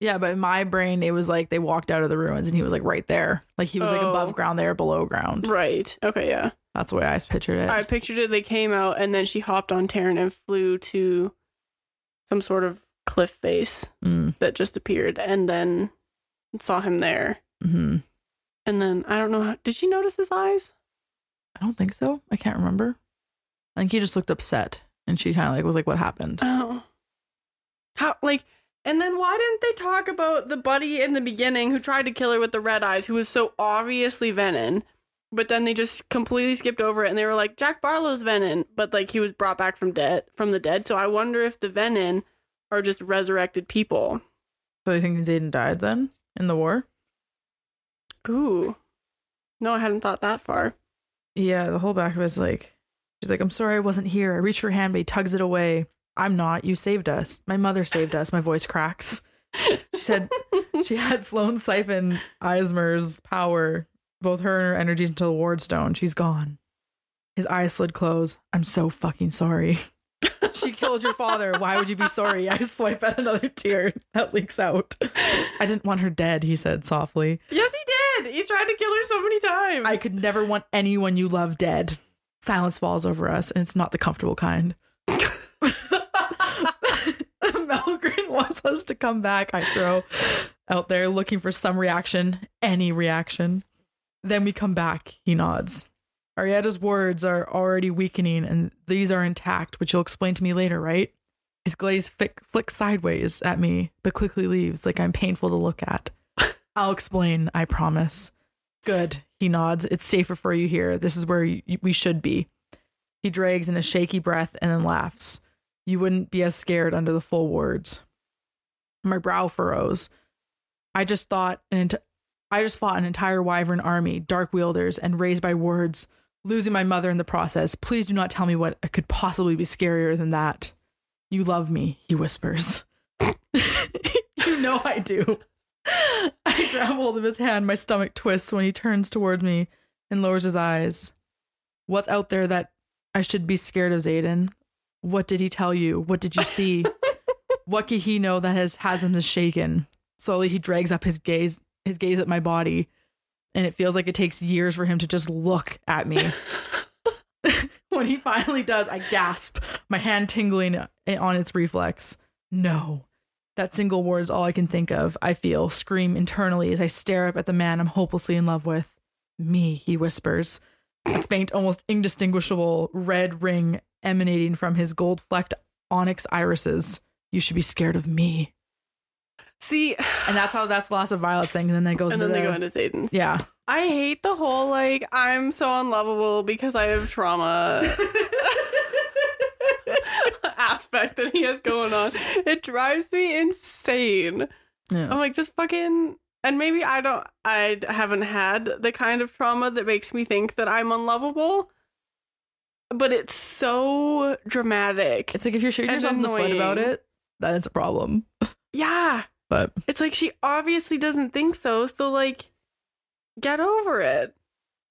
Yeah, but in my brain, it was like they walked out of the ruins and he was like right there. Like he was like Oh. above ground, there, below ground. Right. Okay. Yeah. That's the way I pictured it. I pictured it. They came out, and then she hopped on Tairn and flew to some sort of cliff face Mm, that just appeared, and then saw him there. hmm And then I don't know. How, did she notice his eyes? I don't think so. I can't remember. I think he just looked upset, and she kind of like was like, "What happened?" Oh. How like and then why didn't they talk about the buddy in the beginning who tried to kill her with the red eyes, who was so obviously Venom, but then they just completely skipped over it and they were like, Jack Barlow's Venom, but like he was brought back from dead from the dead. So I wonder if the Venom are just resurrected people. So you think Xaden died then in the war? Ooh. No, I hadn't thought that far. Yeah, the whole back of it's like, she's like, I'm sorry I wasn't here. I reach for her hand, but he tugs it away. I'm not. You saved us. My mother saved us. My voice cracks. She said she <laughs> had Sloane siphon Eismer's power, both her and her energies into the ward stone. She's gone. His eyes slid closed. I'm so fucking sorry. <laughs> she killed your father. Why would you be sorry? I swipe at another tear that leaks out. I didn't want her dead, he said softly. Yes, he did. He tried to kill her so many times. I could never want anyone you love dead. Silence falls over us, and it's not the comfortable kind. <laughs> Wants us to come back. I throw out there looking for some reaction, any reaction. Then we come back. He nods. Aretia's words are already weakening, and these are intact, which you'll explain to me later, right? His glaze flick, flicks sideways at me, but quickly leaves, like I'm painful to look at. <laughs> I'll explain, I promise. Good, he nods. It's safer for you here. This is where we should be. He drags in a shaky breath and then laughs. You wouldn't be as scared under the full words. My brow furrows. I just thought an ent- I just fought an entire wyvern army, dark wielders, and raised by words, losing my mother in the process. Please do not tell me what could possibly be scarier than that. You love me, he whispers. <laughs> you know I do. <laughs> I grab hold of his hand, my stomach twists when he turns towards me and lowers his eyes. What's out there that I should be scared of, Xaden? What did he tell you? What did you see? <laughs> what could he know that has has him shaken? Slowly he drags up his gaze his gaze at my body, and it feels like it takes years for him to just look at me. <laughs> when he finally does, I gasp, my hand tingling on its reflex. No. That single word is all I can think of. I feel, scream internally as I stare up at the man I'm hopelessly in love with. Me, he whispers. A faint, almost indistinguishable red ring emanating from his gold flecked onyx irises. You should be scared of me. See, And that's how that's Lost of Violet saying, and then it goes and into then they go into Xaden's. Yeah. I hate the whole like I'm so unlovable because I have trauma <laughs> aspect that he has going on. It drives me insane. Yeah. I'm like just fucking and maybe I don't I haven't had the kind of trauma that makes me think that I'm unlovable. But it's so dramatic. It's like if you're shooting yourself in the foot about it, then it's a problem. yeah. But It's like she obviously doesn't think so, so like get over it.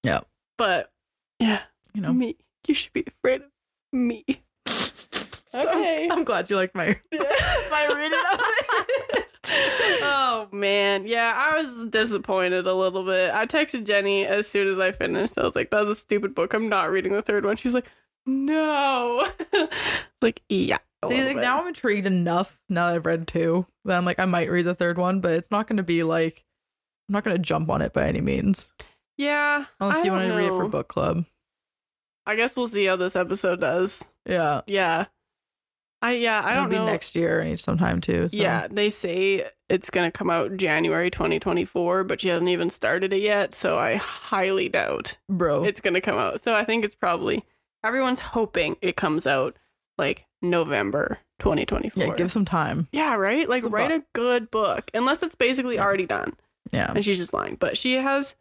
Yeah. But yeah, you know. me. You should be afraid of me. <laughs> Okay. I'm, I'm glad you liked my <laughs> my reading of it. <laughs> oh man, yeah, I was disappointed a little bit. I texted Jenny as soon as I finished. I was like, "That was a stupid book. I'm not reading the third one." She's like, "No." like, yeah. A See, like, now I'm intrigued enough now that I've read two that I'm like I might read the third one, but it's not going to be like I'm not going to jump on it by any means yeah. unless I you don't want to read it for book club. I guess we'll see how this episode does. Yeah, Yeah. I yeah, I It'll don't be know. next year and sometime too. So. Yeah, they say it's going to come out January 2024, but she hasn't even started it yet, so I highly doubt bro. it's going to come out. So I think it's probably everyone's hoping it comes out like November 2024. yeah, give some time. yeah, right? Like It's a write book. a good book. Unless it's basically Yeah. already done Yeah, and she's just lying. But she has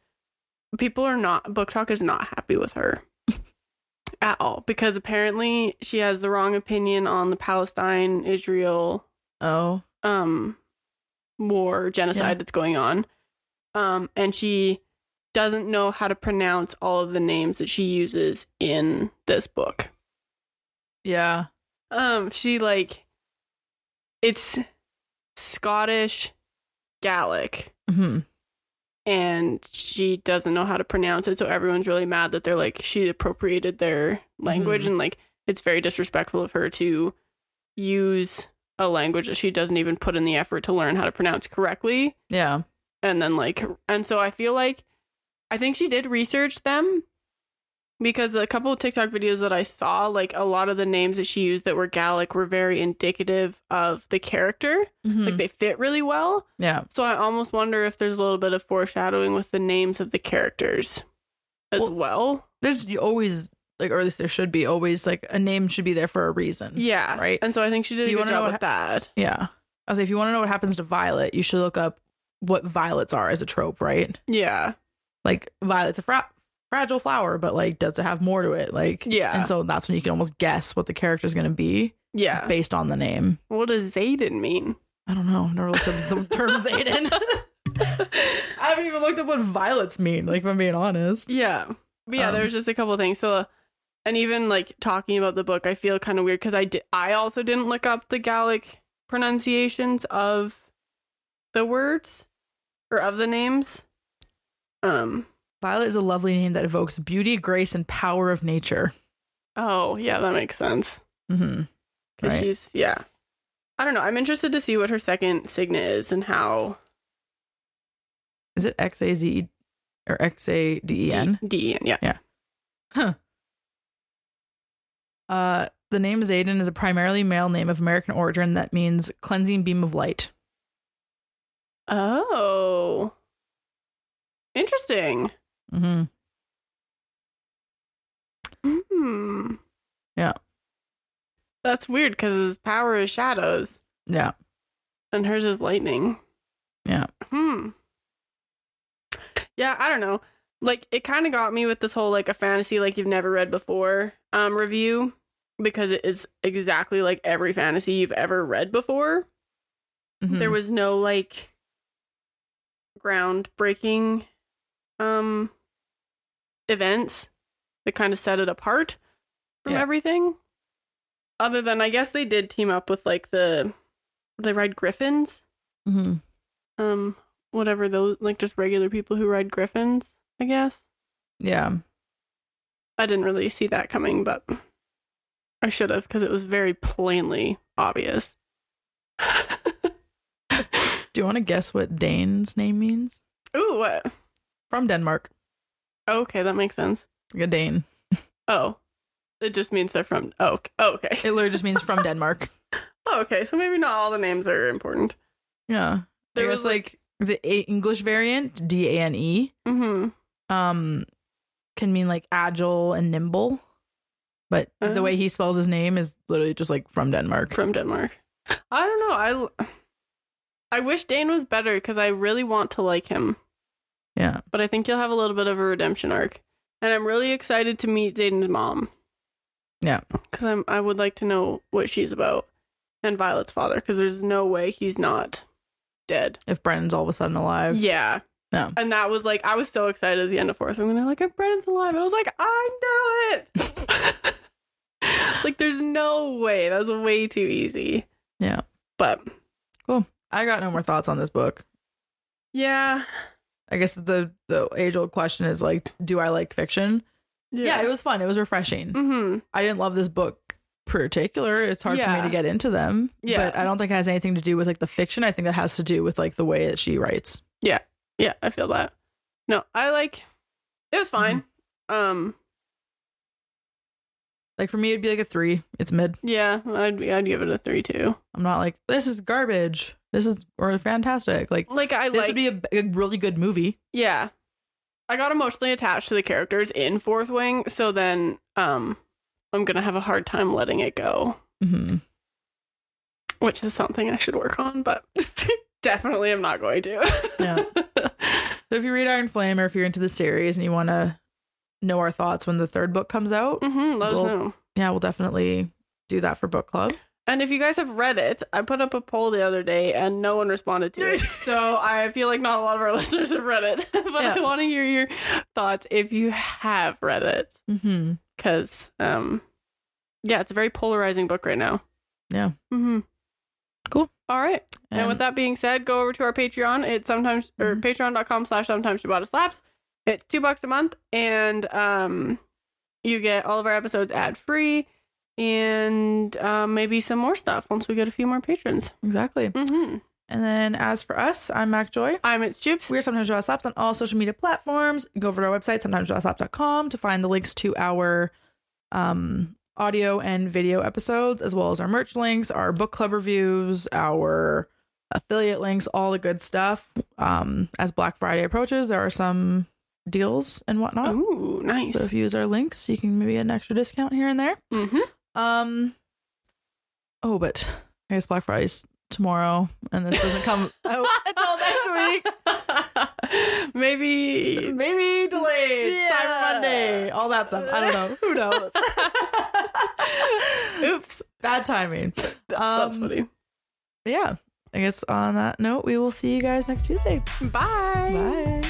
people are not BookTok is not happy with her. <laughs> At all because apparently she has the wrong opinion on the Palestine Israel oh, um war genocide Yeah. that's going on um and she doesn't know how to pronounce all of the names that she uses in this book yeah, um she like it's scottish gaelic hmm and she doesn't know how to pronounce it so everyone's really mad that they're like she appropriated their language Mhm. and like it's very disrespectful of her to use a language that she doesn't even put in the effort to learn how to pronounce correctly yeah. and then like and so I feel like I think she did research them because a couple of TikTok videos that I saw, like a lot of the names that she used that were Gaelic were very indicative of the character. Mhm. Like they fit really well. yeah. So I almost wonder if there's a little bit of foreshadowing with the names of the characters as Well- well. There's always like, or at least there should be always like a name should be there for a reason. Yeah. Right. And so I think she did Do a you good job with that. Yeah. I was like, if you want to know what happens to Violet, you should look up what violets are as a trope, right? Yeah. Like Violet's a fra- fragile flower, but like, does it have more to it? Like, Yeah. And so that's when you can almost guess what the character is going to be Yeah. based on the name. What does Xaden mean? I don't know. Never looked up the term <laughs> Xaden. <laughs> I haven't even looked up what violets mean. Like, if I'm being honest. Yeah. But yeah, Um, there was just a couple things. So, and even like talking about the book, I feel kind of weird because I did. I also didn't look up the Gaelic pronunciations of the words or of the names. Um. Violet is a lovely name that evokes beauty, grace, and power of nature. Oh, yeah, that makes sense. Mm-hmm. Because Right. she's yeah. I don't know. I'm interested to see what her second signet is and how Is it X A Z or X A D E N? D, D yeah. yeah. Huh. Uh, the name Xaden is a primarily male name of American origin that means cleansing beam of light. Oh, interesting. Mm-hmm. Hmm. Yeah. That's weird because his power is shadows Yeah. and hers is lightning. Yeah. Hmm. Yeah, I don't know. Like it kind of got me with this whole like a fantasy like you've never read before um review because it is exactly like every fantasy you've ever read before. Mhm. There was no like groundbreaking um events that kind of set it apart from Yeah. everything. Other than I guess they did team up with like the they ride griffins. Mhm. Um whatever those like just regular people who ride griffins, I guess. Yeah. I didn't really see that coming, but I should have because it was very plainly obvious. <laughs> Do you want to guess what Dain's name means? Ooh, what? From Denmark. Okay, that makes sense. Like a Dane. Oh, it just means they're from. Oh, ok- oh, okay. It literally just means from Denmark. <laughs> Oh, okay. So maybe not all the names are important. Yeah. There was, was like the A- English variant, D A N E, Mm-hmm. um, can mean like agile and nimble. But the Oh. way he spells his name is literally just like from Denmark. From Denmark. I don't know. I I wish Dane was better because I really want to like him, Yeah. but I think he'll have a little bit of a redemption arc, and I'm really excited to meet Xaden's mom. Yeah. because I'm I would like to know what she's about, and Violet's father because there's no way he's not dead. If Brennan's all of a sudden alive. Yeah. Yeah. And that was like I was so excited at the end of fourth. And they're like, if Brennan's alive. And I was like, I know it. <laughs> like there's no way. That was way too easy. Yeah. But cool. I got no more thoughts on this book. yeah. I guess the the age old question is like, do I like fiction? Yeah. it was fun. It was refreshing. Mm-hmm. I didn't love this book particular. It's hard for me to get into them. Yeah. But I don't think it has anything to do with like the fiction. I think that has to do with like the way that she writes. Yeah, yeah, I feel that. No, I like it was fine. Um Like for me, it'd be like a three. It's mid. yeah, I'd be I'd give it a three too. I'm not like this is garbage. This is or fantastic. Like Like I this like would be a, a really good movie. Yeah. I got emotionally attached to the characters in Fourth Wing, so then um I'm to have a hard time letting it go, hmm which is something I should work on, but <laughs> definitely I'm not going to. Yeah. <laughs> So if you read Iron Flame or if you're into the series and you want to know our thoughts when the third book comes out, Mm-hmm, let us know. yeah, we'll definitely do that for book club. And if you guys have read it, I put up a poll the other day and no one responded to it. <laughs> so I feel like not a lot of our <laughs> listeners have read it, <laughs> but Yeah. I want to hear your thoughts if you have read it Mm-hmm. cuz um yeah, it's a very polarizing book right now. Yeah. Mm-hmm. Cool. All right. And, with that being said, go over to our Patreon. It's sometimes or Mhm. patreon.com slash sometimes Ciabatta slaps. It's two bucks a month and um you get all of our episodes ad free and um, maybe some more stuff once we get a few more patrons. exactly. Mm-hmm. And then as for us, I'm Mak Joy. I'm It's Jubes. We're sometimes Draw Slaps on all social media platforms. Go over to our website, sometimesjawslap.com, to find the links to our um, audio and video episodes, as well as our merch links, our book club reviews, our affiliate links, all the good stuff. Um, as Black Friday approaches, there are some deals and whatnot. Ooh, nice. So if you use our links, you can maybe get an extra discount here and there. hmm Um. Oh, but I guess Black Friday's tomorrow, and this doesn't come <laughs> out until next week. <laughs> Maybe. Maybe delayed. Yeah. Cyber Monday. All that stuff. I don't know. <laughs> Who knows? Oops. Bad timing. That's Um, funny. Yeah. I guess on that note, we will see you guys next Tuesday. Bye. Bye.